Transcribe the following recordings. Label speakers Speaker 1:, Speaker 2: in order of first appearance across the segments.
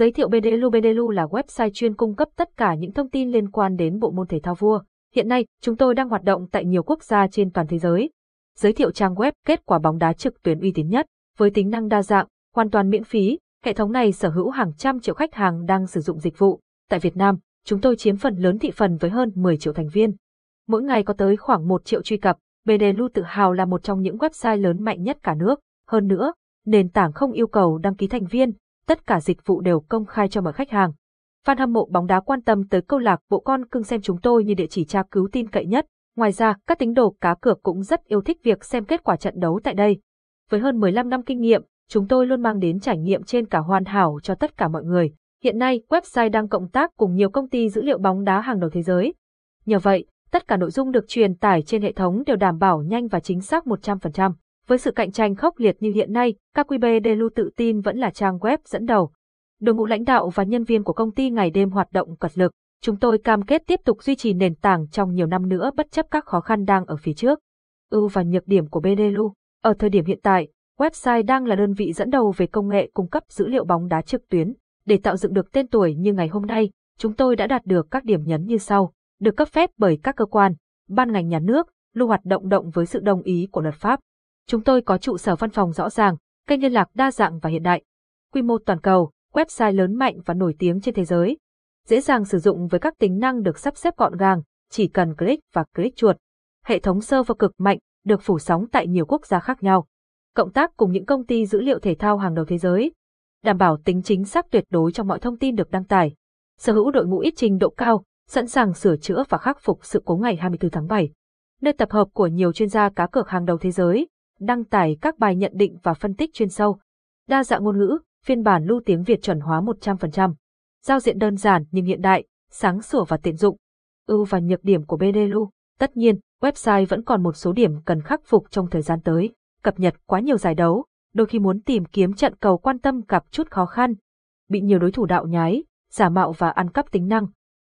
Speaker 1: Giới thiệu BDLU BDLU là website chuyên cung cấp tất cả những thông tin liên quan đến bộ môn thể thao vua. Hiện nay, chúng tôi đang hoạt động tại nhiều quốc gia trên toàn thế giới. Giới thiệu trang web kết quả bóng đá trực tuyến uy tín nhất, với tính năng đa dạng, hoàn toàn miễn phí. Hệ thống này sở hữu hàng trăm triệu khách hàng đang sử dụng dịch vụ. Tại Việt Nam, chúng tôi chiếm phần lớn thị phần với hơn 10 triệu thành viên. Mỗi ngày có tới khoảng 1 triệu truy cập, BDLU tự hào là một trong những website lớn mạnh nhất cả nước. Hơn nữa, nền tảng không yêu cầu đăng ký thành viên, tất cả dịch vụ đều công khai cho mọi khách hàng. Fan hâm mộ bóng đá quan tâm tới câu lạc bộ con cưng xem chúng tôi như địa chỉ tra cứu tin cậy nhất. Ngoài ra, các tín đồ cá cược cũng rất yêu thích việc xem kết quả trận đấu tại đây. Với hơn 15 năm kinh nghiệm, chúng tôi luôn mang đến trải nghiệm trên cả hoàn hảo cho tất cả mọi người. Hiện nay, website đang cộng tác cùng nhiều công ty dữ liệu bóng đá hàng đầu thế giới. Nhờ vậy, tất cả nội dung được truyền tải trên hệ thống đều đảm bảo nhanh và chính xác 100%. Với sự cạnh tranh khốc liệt như hiện nay, KQB Delu tự tin vẫn là trang web dẫn đầu. Đội ngũ lãnh đạo và nhân viên của công ty ngày đêm hoạt động cật lực. Chúng tôi cam kết tiếp tục duy trì nền tảng trong nhiều năm nữa bất chấp các khó khăn đang ở phía trước. Ưu và nhược điểm của BDLU Ở thời điểm hiện tại, website đang là đơn vị dẫn đầu về công nghệ cung cấp dữ liệu bóng đá trực tuyến. Để tạo dựng được tên tuổi như ngày hôm nay, chúng tôi đã đạt được các điểm nhấn như sau. Được cấp phép bởi các cơ quan, ban ngành nhà nước, lưu hoạt động động với sự đồng ý của luật pháp. Chúng tôi có trụ sở văn phòng rõ ràng, kênh liên lạc đa dạng và hiện đại. Quy mô toàn cầu, website lớn mạnh và nổi tiếng trên thế giới. Dễ dàng sử dụng với các tính năng được sắp xếp gọn gàng, chỉ cần click và click chuột. Hệ thống server cực mạnh, được phủ sóng tại nhiều quốc gia khác nhau. Cộng tác cùng những công ty dữ liệu thể thao hàng đầu thế giới. Đảm bảo tính chính xác tuyệt đối trong mọi thông tin được đăng tải. Sở hữu đội ngũ ít trình độ cao, sẵn sàng sửa chữa và khắc phục sự cố ngày 24 tháng 7. Nơi tập hợp của nhiều chuyên gia cá cược hàng đầu thế giới, đăng tải các bài nhận định và phân tích chuyên sâu. Đa dạng ngôn ngữ, phiên bản lưu tiếng Việt chuẩn hóa 100%. Giao diện đơn giản nhưng hiện đại, sáng sủa và tiện dụng. Ưu và nhược điểm của BDLU. Tất nhiên, website vẫn còn một số điểm cần khắc phục trong thời gian tới. Cập nhật quá nhiều giải đấu, đôi khi muốn tìm kiếm trận cầu quan tâm gặp chút khó khăn. Bị nhiều đối thủ đạo nhái, giả mạo và ăn cắp tính năng.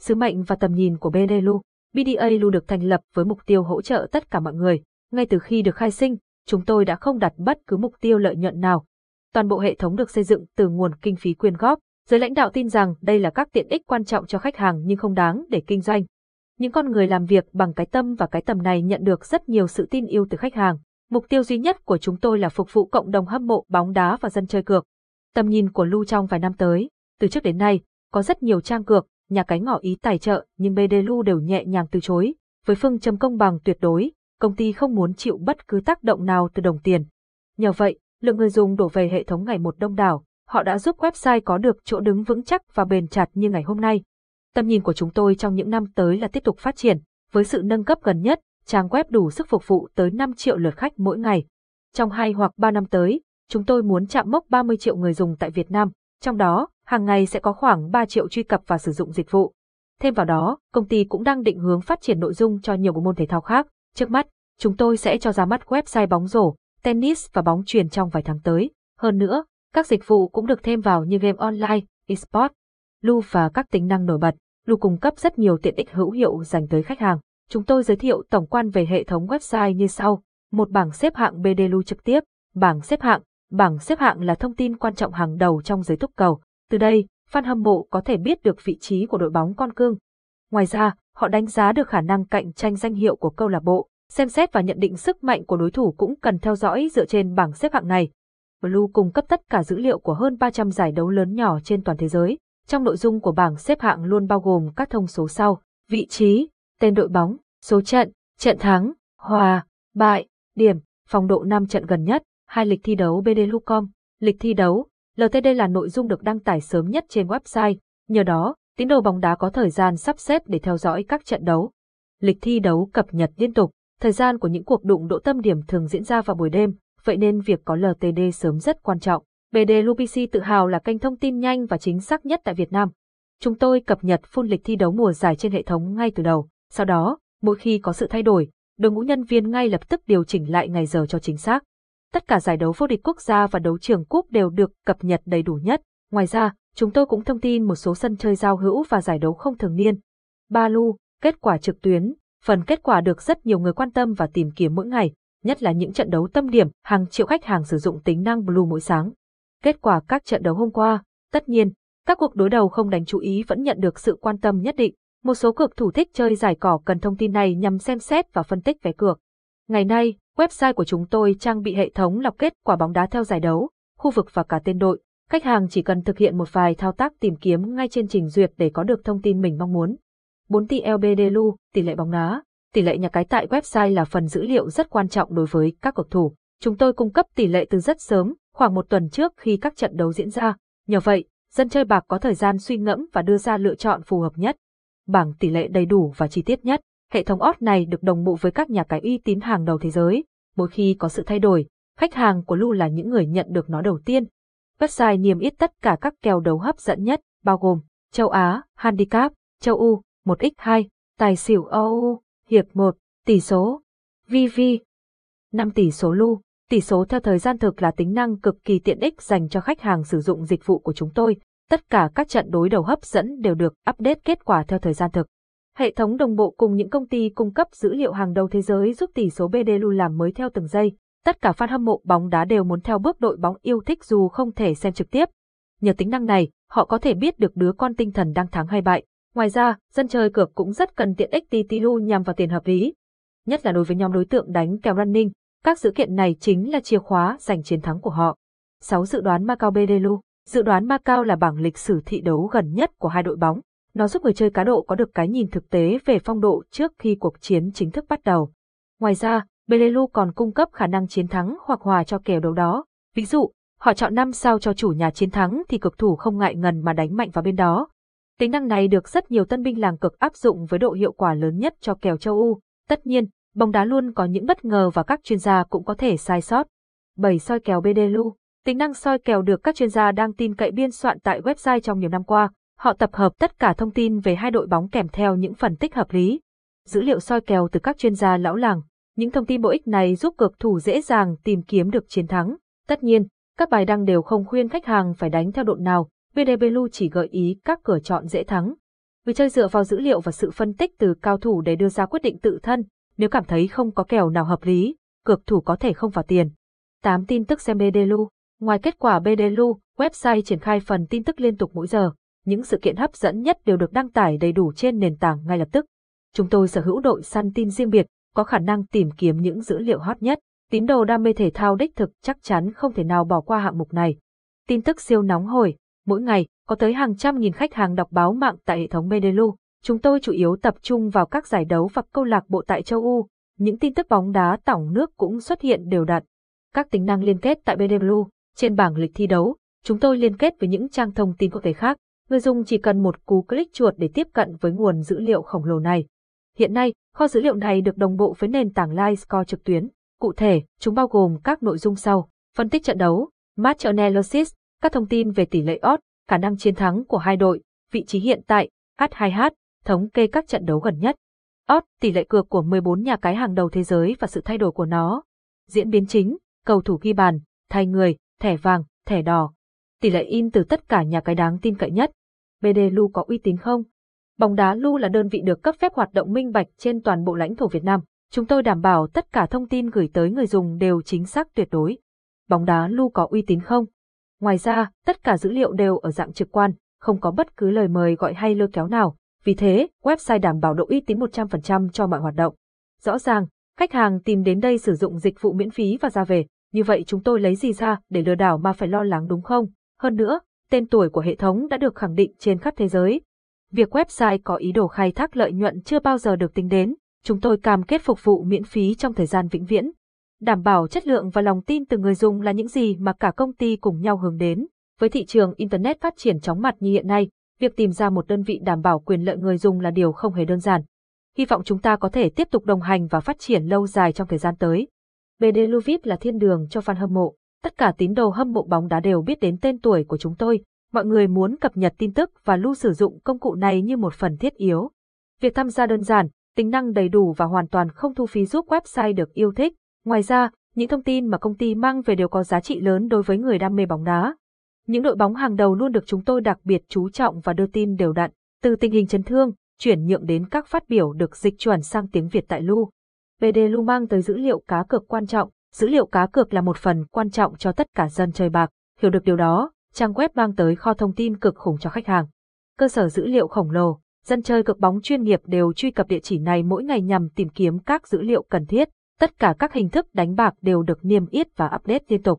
Speaker 1: Sứ mệnh và tầm nhìn của BDLU. BDA luôn được thành lập với mục tiêu hỗ trợ tất cả mọi người. Ngay từ khi được khai sinh, chúng tôi đã không đặt bất cứ mục tiêu lợi nhuận nào. Toàn bộ hệ thống được xây dựng từ nguồn kinh phí quyên góp. Giới lãnh đạo tin rằng đây là các tiện ích quan trọng cho khách hàng nhưng không đáng để kinh doanh. Những con người làm việc bằng cái tâm và cái tầm này nhận được rất nhiều sự tin yêu từ khách hàng. Mục tiêu duy nhất của chúng tôi là phục vụ cộng đồng hâm mộ bóng đá và dân chơi cược. Tầm nhìn của Lu trong vài năm tới, từ trước đến nay, có rất nhiều trang cược, nhà cái ngỏ ý tài trợ nhưng BD Lu đều nhẹ nhàng từ chối. Với phương châm công bằng tuyệt đối, công ty không muốn chịu bất cứ tác động nào từ đồng tiền. Nhờ vậy, lượng người dùng đổ về hệ thống ngày một đông đảo, họ đã giúp website có được chỗ đứng vững chắc và bền chặt như ngày hôm nay. Tầm nhìn của chúng tôi trong những năm tới là tiếp tục phát triển, với sự nâng cấp gần nhất, trang web đủ sức phục vụ tới 5 triệu lượt khách mỗi ngày. Trong 2 hoặc 3 năm tới, chúng tôi muốn chạm mốc 30 triệu người dùng tại Việt Nam, trong đó, hàng ngày sẽ có khoảng 3 triệu truy cập và sử dụng dịch vụ. Thêm vào đó, công ty cũng đang định hướng phát triển nội dung cho nhiều bộ môn thể thao khác. Trước mắt, chúng tôi sẽ cho ra mắt website bóng rổ, tennis và bóng truyền trong vài tháng tới. Hơn nữa, các dịch vụ cũng được thêm vào như game online, eSport, Lu và các tính năng nổi bật. Lu cung cấp rất nhiều tiện ích hữu hiệu dành tới khách hàng. Chúng tôi giới thiệu tổng quan về hệ thống website như sau. Một bảng xếp hạng BD Lu trực tiếp, bảng xếp hạng. Bảng xếp hạng là thông tin quan trọng hàng đầu trong giới túc cầu. Từ đây, fan hâm mộ có thể biết được vị trí của đội bóng con cưng. Ngoài ra, họ đánh giá được khả năng cạnh tranh danh hiệu của câu lạc bộ, Xem xét và nhận định sức mạnh của đối thủ cũng cần theo dõi dựa trên bảng xếp hạng này. Blue cung cấp tất cả dữ liệu của hơn 300 giải đấu lớn nhỏ trên toàn thế giới. Trong nội dung của bảng xếp hạng luôn bao gồm các thông số sau, vị trí, tên đội bóng, số trận, trận thắng, hòa, bại, điểm, phong độ 5 trận gần nhất, hai lịch thi đấu BD lịch thi đấu, LTD là nội dung được đăng tải sớm nhất trên website, nhờ đó, tín đồ bóng đá có thời gian sắp xếp để theo dõi các trận đấu. Lịch thi đấu cập nhật liên tục, Thời gian của những cuộc đụng độ tâm điểm thường diễn ra vào buổi đêm, vậy nên việc có LTD sớm rất quan trọng. BD LUPC tự hào là kênh thông tin nhanh và chính xác nhất tại Việt Nam. Chúng tôi cập nhật phun lịch thi đấu mùa giải trên hệ thống ngay từ đầu. Sau đó, mỗi khi có sự thay đổi, đội ngũ nhân viên ngay lập tức điều chỉnh lại ngày giờ cho chính xác. Tất cả giải đấu vô địch quốc gia và đấu trường cúp đều được cập nhật đầy đủ nhất. Ngoài ra, chúng tôi cũng thông tin một số sân chơi giao hữu và giải đấu không thường niên. Ba Lu, kết quả trực tuyến, Phần kết quả được rất nhiều người quan tâm và tìm kiếm mỗi ngày, nhất là những trận đấu tâm điểm, hàng triệu khách hàng sử dụng tính năng Blue mỗi sáng. Kết quả các trận đấu hôm qua, tất nhiên, Các cuộc đối đầu không đánh chú ý vẫn nhận được sự quan tâm nhất định. Một số cược thủ thích chơi giải cỏ cần thông tin này nhằm xem xét và phân tích vé cược. Ngày nay, website của chúng tôi trang bị hệ thống lọc kết quả bóng đá theo giải đấu, khu vực và cả tên đội. Khách hàng chỉ cần thực hiện một vài thao tác tìm kiếm ngay trên trình duyệt để có được thông tin mình mong muốn. 4 tỷ LBDLU tỷ lệ bóng đá. Tỷ lệ nhà cái tại website là phần dữ liệu rất quan trọng đối với các cầu thủ. Chúng tôi cung cấp tỷ lệ từ rất sớm, khoảng một tuần trước khi các trận đấu diễn ra. Nhờ vậy, dân chơi bạc có thời gian suy ngẫm và đưa ra lựa chọn phù hợp nhất. Bảng tỷ lệ đầy đủ và chi tiết nhất. Hệ thống odds này được đồng bộ với các nhà cái uy tín hàng đầu thế giới. Mỗi khi có sự thay đổi, khách hàng của Lu là những người nhận được nó đầu tiên. Website niêm yết tất cả các kèo đấu hấp dẫn nhất, bao gồm châu Á, Handicap, châu U, 1x2, tài xỉu OU, hiệp 1, tỷ số, VV, 5 tỷ số Lu. Tỷ số theo thời gian thực là tính năng cực kỳ tiện ích dành cho khách hàng sử dụng dịch vụ của chúng tôi. Tất cả các trận đối đầu hấp dẫn đều được update kết quả theo thời gian thực. Hệ thống đồng bộ cùng những công ty cung cấp dữ liệu hàng đầu thế giới giúp tỷ số BDLU làm mới theo từng giây. Tất cả fan hâm mộ bóng đá đều muốn theo bước đội bóng yêu thích dù không thể xem trực tiếp. Nhờ tính năng này, họ có thể biết được đứa con tinh thần đang thắng hay bại. Ngoài ra, dân chơi cược cũng rất cần tiện ích TTU nhằm vào tiền hợp lý. Nhất là đối với nhóm đối tượng đánh kèo running, các sự kiện này chính là chìa khóa giành chiến thắng của họ. 6. Dự đoán Macau Bedelu Dự đoán Macau là bảng lịch sử thị đấu gần nhất của hai đội bóng. Nó giúp người chơi cá độ có được cái nhìn thực tế về phong độ trước khi cuộc chiến chính thức bắt đầu. Ngoài ra, Belelu còn cung cấp khả năng chiến thắng hoặc hòa cho kèo đấu đó. Ví dụ, họ chọn 5 sao cho chủ nhà chiến thắng thì cực thủ không ngại ngần mà đánh mạnh vào bên đó. Tính năng này được rất nhiều tân binh làng cực áp dụng với độ hiệu quả lớn nhất cho kèo châu U. Tất nhiên, bóng đá luôn có những bất ngờ và các chuyên gia cũng có thể sai sót. 7 soi kèo BDLU, Tính năng soi kèo được các chuyên gia đang tin cậy biên soạn tại website trong nhiều năm qua. Họ tập hợp tất cả thông tin về hai đội bóng kèm theo những phân tích hợp lý. Dữ liệu soi kèo từ các chuyên gia lão làng. Những thông tin bổ ích này giúp cực thủ dễ dàng tìm kiếm được chiến thắng. Tất nhiên, các bài đăng đều không khuyên khách hàng phải đánh theo đội nào, VDBLU chỉ gợi ý các cửa chọn dễ thắng. Vì chơi dựa vào dữ liệu và sự phân tích từ cao thủ để đưa ra quyết định tự thân, nếu cảm thấy không có kèo nào hợp lý, cược thủ có thể không vào tiền. 8 tin tức xem BDLU Ngoài kết quả BDLU, website triển khai phần tin tức liên tục mỗi giờ. Những sự kiện hấp dẫn nhất đều được đăng tải đầy đủ trên nền tảng ngay lập tức. Chúng tôi sở hữu đội săn tin riêng biệt, có khả năng tìm kiếm những dữ liệu hot nhất. Tín đồ đam mê thể thao đích thực chắc chắn không thể nào bỏ qua hạng mục này. Tin tức siêu nóng hổi, mỗi ngày có tới hàng trăm nghìn khách hàng đọc báo mạng tại hệ thống Medelu. Chúng tôi chủ yếu tập trung vào các giải đấu và câu lạc bộ tại châu Âu. Những tin tức bóng đá tổng nước cũng xuất hiện đều đặn. Các tính năng liên kết tại Medelu trên bảng lịch thi đấu, chúng tôi liên kết với những trang thông tin quốc tế khác. Người dùng chỉ cần một cú click chuột để tiếp cận với nguồn dữ liệu khổng lồ này. Hiện nay, kho dữ liệu này được đồng bộ với nền tảng LiveScore trực tuyến. Cụ thể, chúng bao gồm các nội dung sau: phân tích trận đấu, match analysis, các thông tin về tỷ lệ odd, khả năng chiến thắng của hai đội, vị trí hiện tại, H2H, thống kê các trận đấu gần nhất. Odd, tỷ lệ cược của 14 nhà cái hàng đầu thế giới và sự thay đổi của nó. Diễn biến chính, cầu thủ ghi bàn, thay người, thẻ vàng, thẻ đỏ. Tỷ lệ in từ tất cả nhà cái đáng tin cậy nhất. BD Lu có uy tín không? Bóng đá Lu là đơn vị được cấp phép hoạt động minh bạch trên toàn bộ lãnh thổ Việt Nam. Chúng tôi đảm bảo tất cả thông tin gửi tới người dùng đều chính xác tuyệt đối. Bóng đá Lu có uy tín không? Ngoài ra, tất cả dữ liệu đều ở dạng trực quan, không có bất cứ lời mời gọi hay lôi kéo nào. Vì thế, website đảm bảo độ uy tín 100% cho mọi hoạt động. Rõ ràng, khách hàng tìm đến đây sử dụng dịch vụ miễn phí và ra về, như vậy chúng tôi lấy gì ra để lừa đảo mà phải lo lắng đúng không? Hơn nữa, tên tuổi của hệ thống đã được khẳng định trên khắp thế giới. Việc website có ý đồ khai thác lợi nhuận chưa bao giờ được tính đến, chúng tôi cam kết phục vụ miễn phí trong thời gian vĩnh viễn. Đảm bảo chất lượng và lòng tin từ người dùng là những gì mà cả công ty cùng nhau hướng đến. Với thị trường Internet phát triển chóng mặt như hiện nay, việc tìm ra một đơn vị đảm bảo quyền lợi người dùng là điều không hề đơn giản. Hy vọng chúng ta có thể tiếp tục đồng hành và phát triển lâu dài trong thời gian tới. BD Luvip là thiên đường cho fan hâm mộ. Tất cả tín đồ hâm mộ bóng đá đều biết đến tên tuổi của chúng tôi. Mọi người muốn cập nhật tin tức và lưu sử dụng công cụ này như một phần thiết yếu. Việc tham gia đơn giản, tính năng đầy đủ và hoàn toàn không thu phí giúp website được yêu thích. Ngoài ra, những thông tin mà công ty mang về đều có giá trị lớn đối với người đam mê bóng đá. Những đội bóng hàng đầu luôn được chúng tôi đặc biệt chú trọng và đưa tin đều đặn, từ tình hình chấn thương, chuyển nhượng đến các phát biểu được dịch chuẩn sang tiếng Việt tại Lu. BD mang tới dữ liệu cá cược quan trọng, dữ liệu cá cược là một phần quan trọng cho tất cả dân chơi bạc. Hiểu được điều đó, trang web mang tới kho thông tin cực khủng cho khách hàng. Cơ sở dữ liệu khổng lồ, dân chơi cực bóng chuyên nghiệp đều truy cập địa chỉ này mỗi ngày nhằm tìm kiếm các dữ liệu cần thiết. Tất cả các hình thức đánh bạc đều được niêm yết và update liên tục.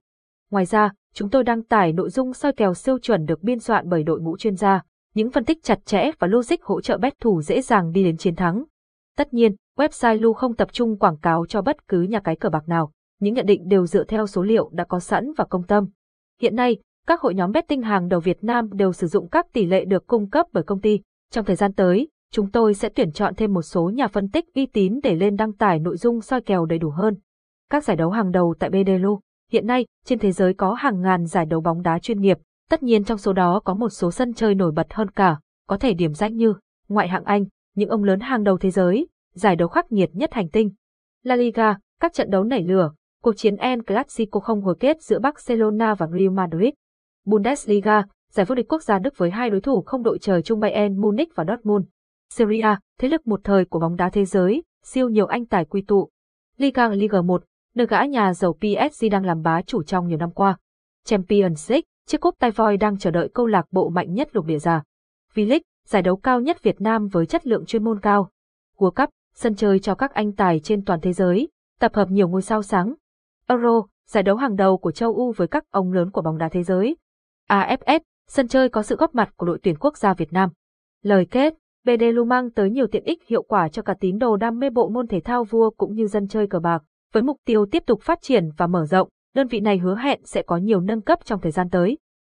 Speaker 1: Ngoài ra, chúng tôi đăng tải nội dung soi kèo siêu chuẩn được biên soạn bởi đội ngũ chuyên gia, những phân tích chặt chẽ và logic hỗ trợ bet thủ dễ dàng đi đến chiến thắng. Tất nhiên, website Lu không tập trung quảng cáo cho bất cứ nhà cái cờ bạc nào, những nhận định đều dựa theo số liệu đã có sẵn và công tâm. Hiện nay, các hội nhóm betting hàng đầu Việt Nam đều sử dụng các tỷ lệ được cung cấp bởi công ty. Trong thời gian tới, chúng tôi sẽ tuyển chọn thêm một số nhà phân tích uy tín để lên đăng tải nội dung soi kèo đầy đủ hơn. Các giải đấu hàng đầu tại BDLU Hiện nay, trên thế giới có hàng ngàn giải đấu bóng đá chuyên nghiệp, tất nhiên trong số đó có một số sân chơi nổi bật hơn cả, có thể điểm danh như ngoại hạng Anh, những ông lớn hàng đầu thế giới, giải đấu khắc nghiệt nhất hành tinh. La Liga, các trận đấu nảy lửa, cuộc chiến El Clasico không hồi kết giữa Barcelona và Real Madrid. Bundesliga, giải vô địch quốc gia Đức với hai đối thủ không đội trời chung Bayern Munich và Dortmund. Serie A, thế lực một thời của bóng đá thế giới, siêu nhiều anh tài quy tụ. Liga Liga 1, nơi gã nhà giàu PSG đang làm bá chủ trong nhiều năm qua. Champions League, chiếc cúp tay voi đang chờ đợi câu lạc bộ mạnh nhất lục địa già. V-League, giải đấu cao nhất Việt Nam với chất lượng chuyên môn cao. World Cup, sân chơi cho các anh tài trên toàn thế giới, tập hợp nhiều ngôi sao sáng. Euro, giải đấu hàng đầu của châu Âu với các ông lớn của bóng đá thế giới. AFF, sân chơi có sự góp mặt của đội tuyển quốc gia Việt Nam. Lời kết, BD mang tới nhiều tiện ích hiệu quả cho cả tín đồ đam mê bộ môn thể thao vua cũng như dân chơi cờ bạc. Với mục tiêu tiếp tục phát triển và mở rộng, đơn vị này hứa hẹn sẽ có nhiều nâng cấp trong thời gian tới.